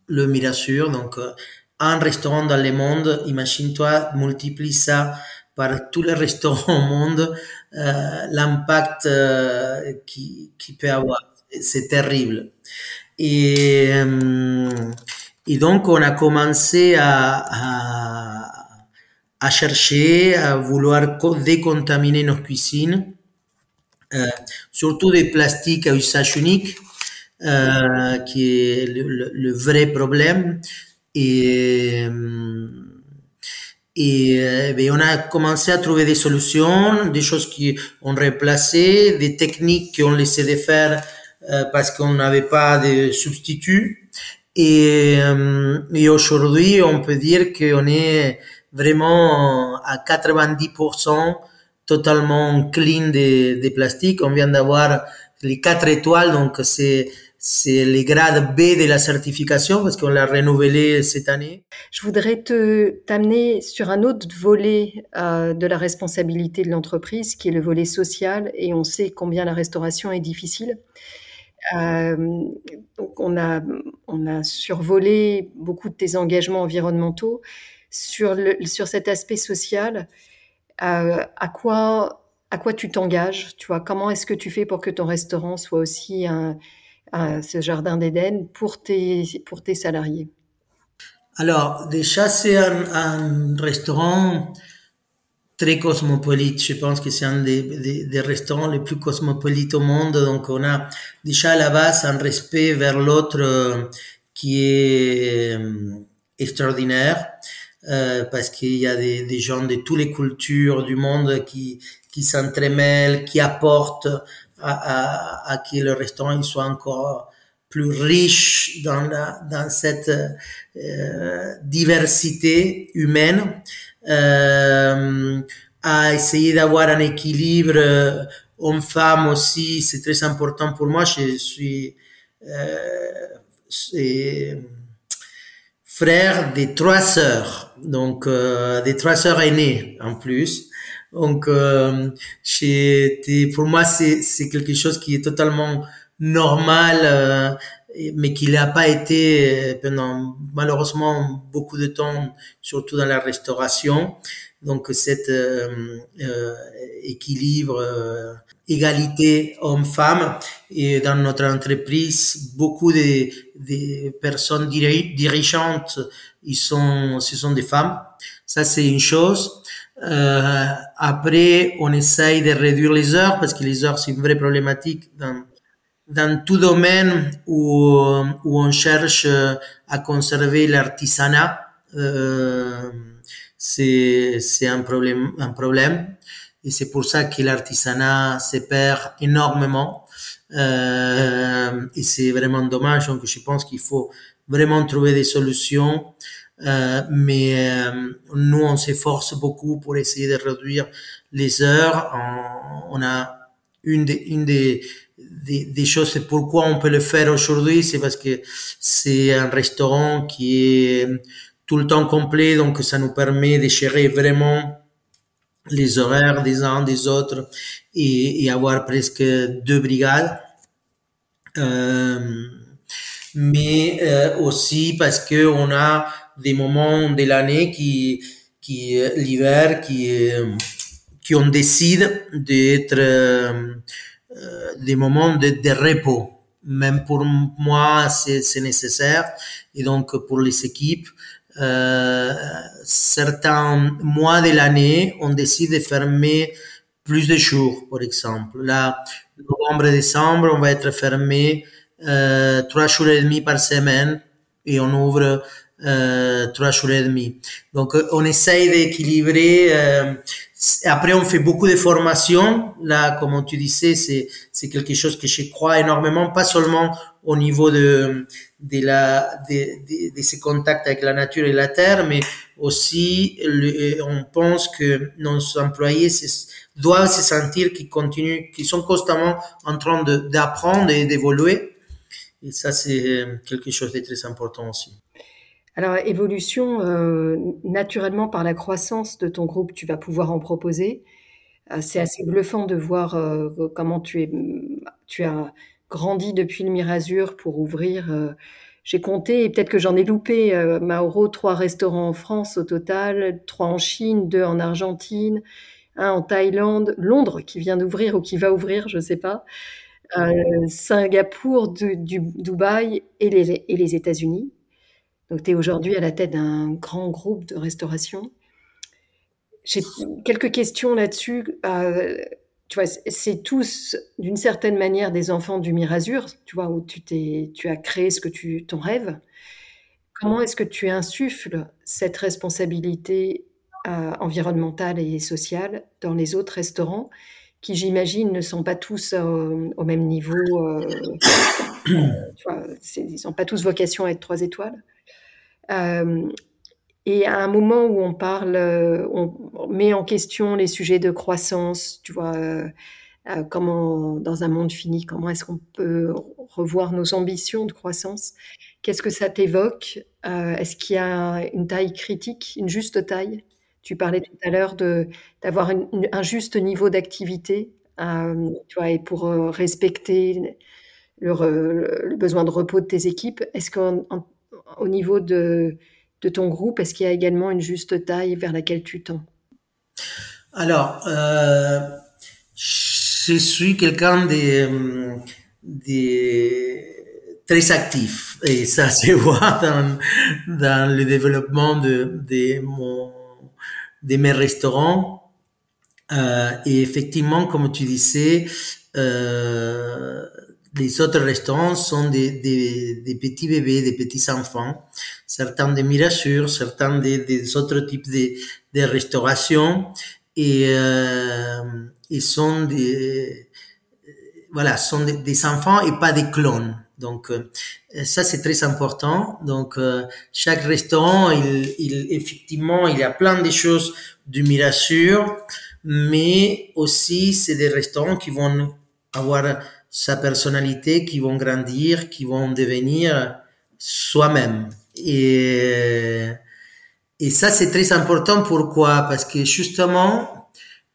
le Mirasur. Donc, euh, un restaurant dans le monde, imagine-toi, multiplie ça par tous les restaurants au monde, euh, l'impact euh, qui, qui peut avoir. C'est terrible. Et, euh, et donc, on a commencé à, à, chercher, à vouloir décontaminer nos cuisines, euh, surtout des plastiques à usage unique, euh, qui est le, vrai problème. Et, et, euh, ben, on a commencé à trouver des solutions, des choses qui ont remplacé, des techniques qu'on laissait de faire parce qu'on n'avait pas de substituts. Et, et aujourd'hui, on peut dire qu'on est vraiment à 90% totalement clean de, de plastique. On vient d'avoir les quatre étoiles, donc c'est c'est les grades B de la certification parce qu'on l'a renouvelé cette année. Je voudrais te t'amener sur un autre volet euh, de la responsabilité de l'entreprise, qui est le volet social, et on sait combien la restauration est difficile. Euh, on a survolé beaucoup de tes engagements environnementaux sur cet aspect social. Euh, à quoi tu t'engages Tu vois? Comment est-ce que tu fais pour que ton restaurant soit aussi un ce jardin d'Éden pour tes, salariés? Alors, déjà, c'est un, restaurant très cosmopolite. Je pense que c'est un des, des, des, restaurants les plus cosmopolites au monde. Donc, on a déjà à la base un respect vers l'autre euh, qui est euh, extraordinaire. Euh, parce qu'il y a des, des, gens de toutes les cultures du monde qui, qui s'entremêlent, qui apportent à, à, à, que le restaurant soit encore plus riche dans, la, dans cette euh, diversité humaine, euh, à essayer d'avoir un équilibre euh, homme-femme aussi, c'est très important pour moi. Je suis euh, frère des trois sœurs, donc euh, des trois sœurs aînées en plus. Donc, euh, pour moi, c'est quelque chose qui est totalement normal. Euh, mais qui n'a pas été pendant malheureusement beaucoup de temps, surtout dans la restauration. Donc cet euh, euh, équilibre, euh, égalité homme-femme, et dans notre entreprise, beaucoup de, de personnes dirigeantes, ils sont, ce sont des femmes. Ça c'est une chose. Euh, après, on essaye de réduire les heures parce que les heures c'est une vraie problématique dans tout domaine où, où on cherche à conserver l'artisanat. Euh, c'est un problème un problème. Et c'est pour ça que l'artisanat se perd énormément. Euh, et c'est vraiment dommage. Donc je pense qu'il faut vraiment trouver des solutions. Euh, mais euh, nous on s'efforce beaucoup pour essayer de réduire les heures. On a une des une des des, des choses pourquoi on peut le faire aujourd'hui c'est parce que c'est un restaurant qui est tout le temps complet, donc ça nous permet de gérer vraiment les horaires des uns des autres et, et avoir presque deux brigades. Euh, mais euh, aussi parce que on a des moments de l'année qui, qui l'hiver, qui, qui on décide d'être euh, des moments de, repos. Même pour moi, c'est nécessaire. Et donc, pour les équipes, euh, certains mois de l'année, on décide de fermer plus de jours, par exemple. Là, novembre et décembre, on va être fermé euh, trois jours et demi par semaine et on ouvre euh, trois jours et demi. Donc, on essaye d'équilibrer. Euh, après, on fait beaucoup de formations. Là, comme tu disais, c'est c'est quelque chose que je crois énormément, pas seulement au niveau de de la de, de, de ces contacts avec la nature et la terre, mais aussi on pense que nos employés doivent se sentir qu'ils continuent, qu'ils sont constamment en train d'apprendre et d'évoluer. Et ça, c'est quelque chose de très important aussi. Alors, évolution, euh, naturellement, par la croissance de ton groupe, tu vas pouvoir en proposer. Euh, c'est assez bluffant de voir euh, comment tu, es, tu as grandi depuis le Mirazur pour ouvrir. Euh, j'ai compté, et peut-être que j'en ai loupé, euh, Mauro, trois restaurants en France au total, trois en Chine, deux en Argentine, un en Thaïlande, Londres qui vient d'ouvrir ou qui va ouvrir, je ne sais pas, euh, Singapour, du, du, Dubaï et les, et les États-Unis. Donc tu es aujourd'hui à la tête d'un grand groupe de restauration. J'ai quelques questions là-dessus. Euh, tu vois, c'est tous d'une certaine manière des enfants du Mirazur, tu vois, où tu as créé ce que tu, ton rêve. Comment est-ce que tu insuffles cette responsabilité euh, environnementale et sociale dans les autres restaurants qui, j'imagine, ne sont pas tous au même niveau. Euh, tu vois, ils n'ont pas tous vocation à être trois étoiles? Et à un moment où on parle, euh, on met en question les sujets de croissance, tu vois, euh, euh, comment, dans un monde fini, comment est-ce qu'on peut revoir nos ambitions de croissance Qu'est-ce que ça t'évoque? Est-ce qu'il y a une taille critique, une juste taille? Tu parlais tout à l'heure d'avoir un juste niveau d'activité, vois, et pour respecter le, le, besoin de repos de tes équipes. Est-ce qu'au niveau de ton groupe Est-ce qu'il y a également une juste taille vers laquelle tu tends? Alors, euh, je suis quelqu'un de, très actif et ça se voit dans, le développement de, de, mon, de mes restaurants. Euh, et effectivement, comme tu disais, euh, les autres restaurants sont des, des, des, petits bébés, des petits enfants, certains des Mirasur, certains des, des, autres types de, de restauration, et euh, ils sont des, voilà, sont des, enfants et pas des clones. Donc euh, ça c'est très important. Donc euh, chaque restaurant, il, il, effectivement, il y a plein de choses du Mirasur, mais aussi c'est des restaurants qui vont avoir sa personnalité, qui vont grandir, qui vont devenir soi-même. Et, et ça, c'est très important. Pourquoi? Parce que justement,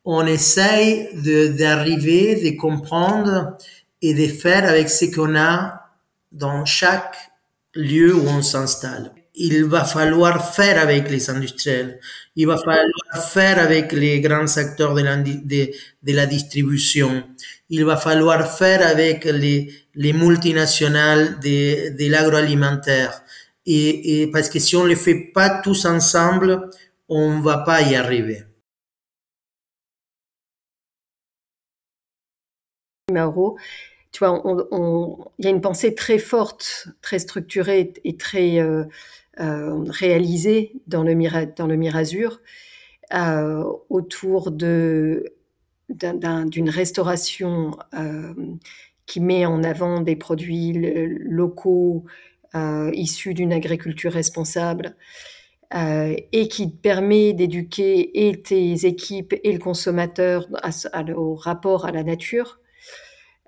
on essaye d'arriver, de, comprendre et de faire avec ce qu'on a dans chaque lieu où on s'installe. Il va falloir faire avec les industriels, il va falloir faire avec les grands acteurs de la, de la distribution, il va falloir faire avec les, les multinationales de, de l'agroalimentaire. Et, et parce que si on ne les fait pas tous ensemble, on va pas y arriver. Mauro, tu vois, il y a une pensée très forte, très structurée et très euh, euh, réalisée dans le, dans le Mirazur euh, autour de d'une restauration qui met en avant des produits locaux issus d'une agriculture responsable et qui permet d'éduquer et tes équipes et le consommateur au rapport à la nature.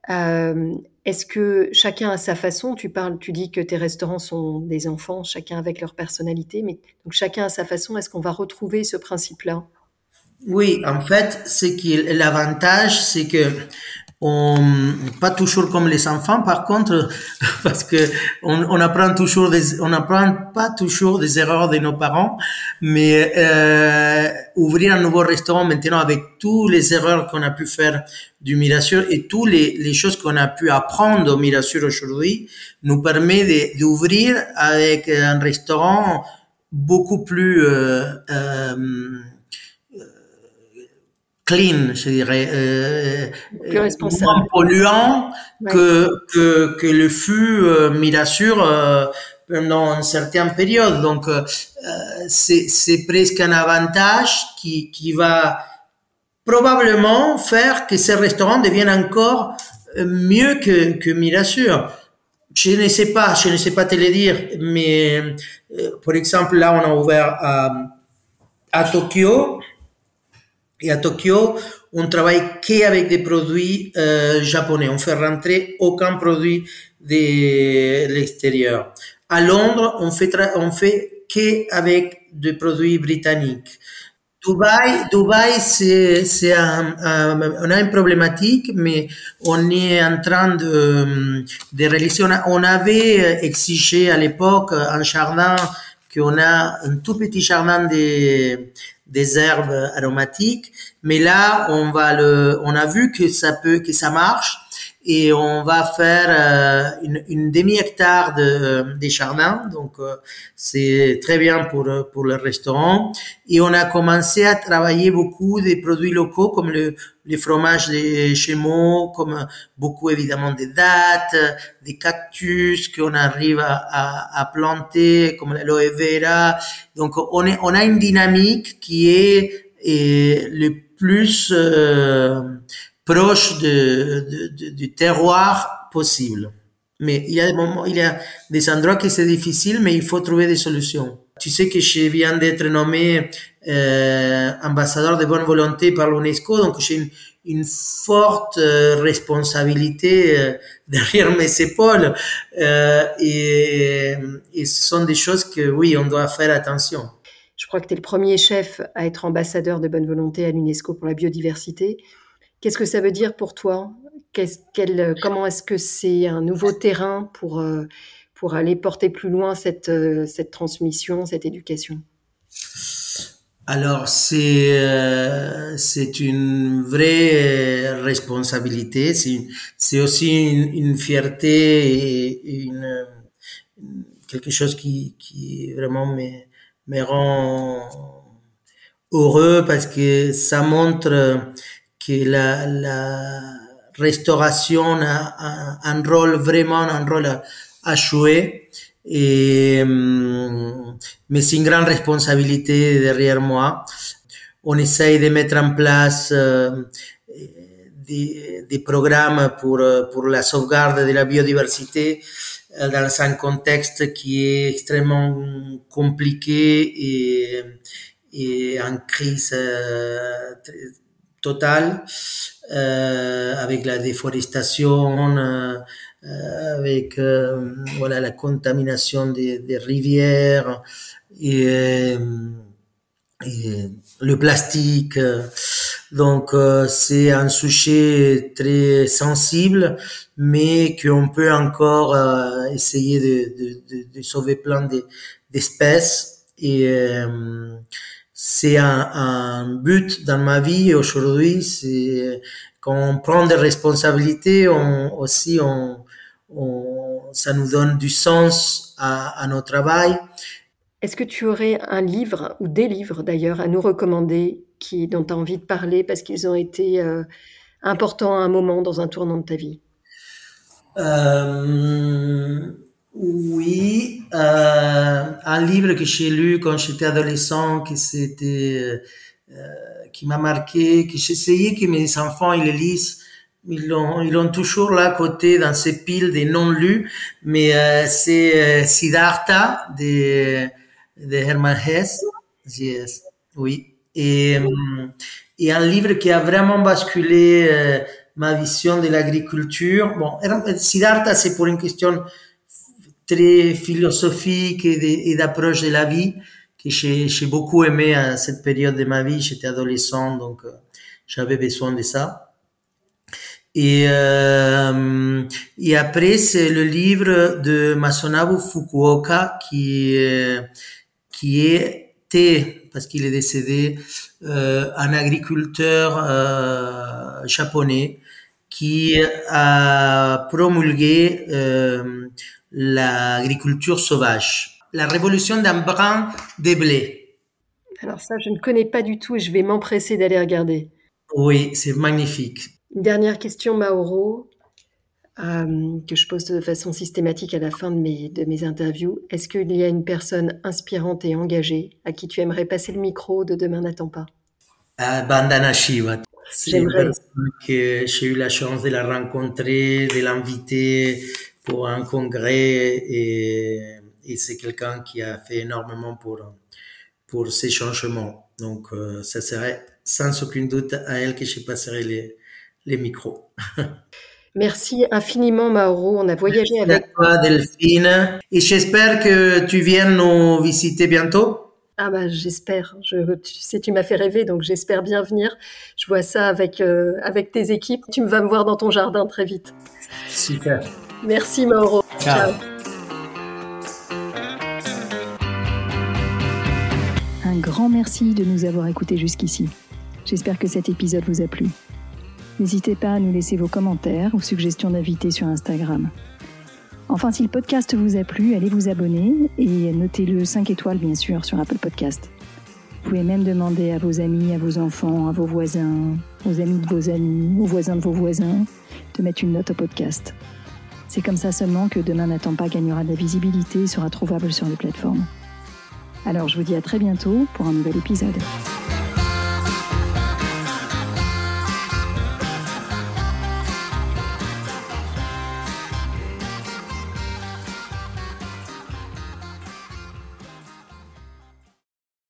Euh, est-ce que chacun a sa façon? Tu parles, tu dis que tes restaurants sont des enfants, chacun avec leur personnalité, mais donc chacun a sa façon. Est-ce qu'on va retrouver ce principe-là? Oui, en fait, c'est que l'avantage, c'est que on, pas toujours comme les enfants, par contre, parce que on, on apprend toujours des, on apprend pas toujours des erreurs de nos parents, mais euh, ouvrir un nouveau restaurant maintenant avec toutes les erreurs qu'on a pu faire du Mirasur et toutes les, les choses qu'on a pu apprendre au Mirasur aujourd'hui nous permet d'ouvrir avec un restaurant beaucoup plus euh, euh, clean, je dirais, euh, plus responsable. moins polluant que, que, que le fut euh, Mirasur euh, pendant une certaine période. Donc, euh, c'est, presque un avantage qui, qui va probablement faire que ces restaurants deviennent encore mieux que, que Mirasur. Je ne sais pas, je ne sais pas te le dire, mais euh, par exemple, là, on a ouvert à, à Tokyo, et à Tokyo, on travaille qu'avec des produits japonais. On fait rentrer aucun produit de l'extérieur. À Londres, on fait on fait qu'avec des produits britanniques. Dubaï, Dubaï, c'est un, on a une problématique, mais on est en train de de réaliser. On avait exigé à l'époque un jardin qu'on a un tout petit jardin de des herbes aromatiques. Mais là, on va le, on a vu que ça peut, que ça marche et on va faire euh, une, une demi-hectare de, des jardins. Donc, euh, c'est très bien pour, pour le restaurant. Et on a commencé à travailler beaucoup des produits locaux comme le, les fromages de Chemo, comme beaucoup évidemment des dattes, des cactus qu'on arrive à, à, à, planter, comme l'aloe vera. Donc, on, est, on a une dynamique qui est, est le plus... Euh, proche du terroir possible. Mais il y a des endroits qui c'est difficile, mais il faut trouver des solutions. Tu sais que je viens d'être nommé euh, ambassadeur de bonne volonté par l'UNESCO, donc j'ai une, forte euh, responsabilité euh, derrière mes épaules. Et, et ce sont des choses que, oui, on doit faire attention. Je crois que tu es le premier chef à être ambassadeur de bonne volonté à l'UNESCO pour la biodiversité. Qu'est-ce que ça veut dire pour toi? Comment est-ce que c'est un nouveau terrain pour, euh, pour aller porter plus loin cette, euh, cette transmission, cette éducation? Alors c'est euh, c'est une vraie responsabilité, c'est aussi une, fierté et quelque chose qui, qui vraiment me, me rend heureux parce que ça montre que la, restauration a, un rôle vraiment un rôle à, jouer. Et mais c'est une grande responsabilité derrière moi. On essaye de mettre en place euh, des, programmes pour, pour la sauvegarde de la biodiversité euh, dans un contexte qui est extrêmement compliqué et, en crise euh, totale euh, avec la déforestation, euh, avec euh, voilà la contamination des, des rivières et, et, le plastique. Donc c'est un sujet très sensible, mais qu'on peut encore essayer de, de, de, de, sauver plein d'espèces. Et c'est un, un, but dans ma vie aujourd'hui, c'est quand on prend des responsabilités, on, aussi on, on, ça nous donne du sens à, à notre travail. Est-ce que tu aurais un livre ou des livres d'ailleurs à nous recommander qui, dont tu as envie de parler parce qu'ils ont été euh, importants à un moment dans un tournant de ta vie? Euh, Oui, euh, un livre que j'ai lu quand j'étais adolescent, qui c'était, euh, qui m'a marqué, que j'essayais que mes enfants ils le lisent. Ils l'ont, ils l'ont toujours là à côté dans ces piles des non lus, mais euh, c'est euh, Siddhartha de de Hermann Hesse. Yes. Oui. Et, et un livre qui a vraiment basculé euh, ma vision de l'agriculture. Bon, Siddhartha, c'est pour une question très philosophique et d'approche de, la vie que j'ai beaucoup aimé à cette période de ma vie. J'étais adolescent, donc euh, j'avais besoin de ça. Et, euh, et après, c'est le livre de Masunobu Fukuoka qui, euh, qui était, parce qu'il est décédé, euh, un agriculteur euh, japonais qui a promulgué euh, l'agriculture sauvage, la révolution d'un brin de blé. Alors ça, je ne connais pas du tout et je vais m'empresser d'aller regarder. Oui, c'est magnifique. Une dernière question, Mauro. Euh, que je pose de façon systématique à la fin de mes, de mes interviews. Est-ce qu'il y a une personne inspirante et engagée à qui tu aimerais passer le micro de Demain n'attend pas? Euh, Bandana Shiva. C'est une personne que j'ai eu la chance de la rencontrer, de l'inviter pour un congrès et, et c'est quelqu'un qui a fait énormément pour, pour ces changements. Donc, euh, ça serait sans aucun doute à elle que je passerai les, les micros. Merci infiniment, Mauro. On a voyagé Merci avec. À toi, Delphine. Et j'espère que tu viennes nous visiter bientôt. Ah bah j'espère. Je, tu sais, tu m'as fait rêver, donc j'espère bien venir. Je vois ça avec euh, avec tes équipes. Tu me vas me voir dans ton jardin très vite. Super. Merci, Mauro. Ciao. Ciao. Un grand merci de nous avoir écoutés jusqu'ici. J'espère que cet épisode vous a plu. N'hésitez pas à nous laisser vos commentaires ou suggestions d'invités sur Instagram. Enfin, si le podcast vous a plu, allez vous abonner et notez-le 5 étoiles, bien sûr, sur Apple Podcast. Vous pouvez même demander à vos amis, à vos enfants, à vos voisins, aux amis de vos amis, aux voisins de vos voisins, de mettre une note au podcast. C'est comme ça seulement que Demain n'attend pas gagnera de la visibilité et sera trouvable sur les plateformes. Alors, je vous dis à très bientôt pour un nouvel épisode.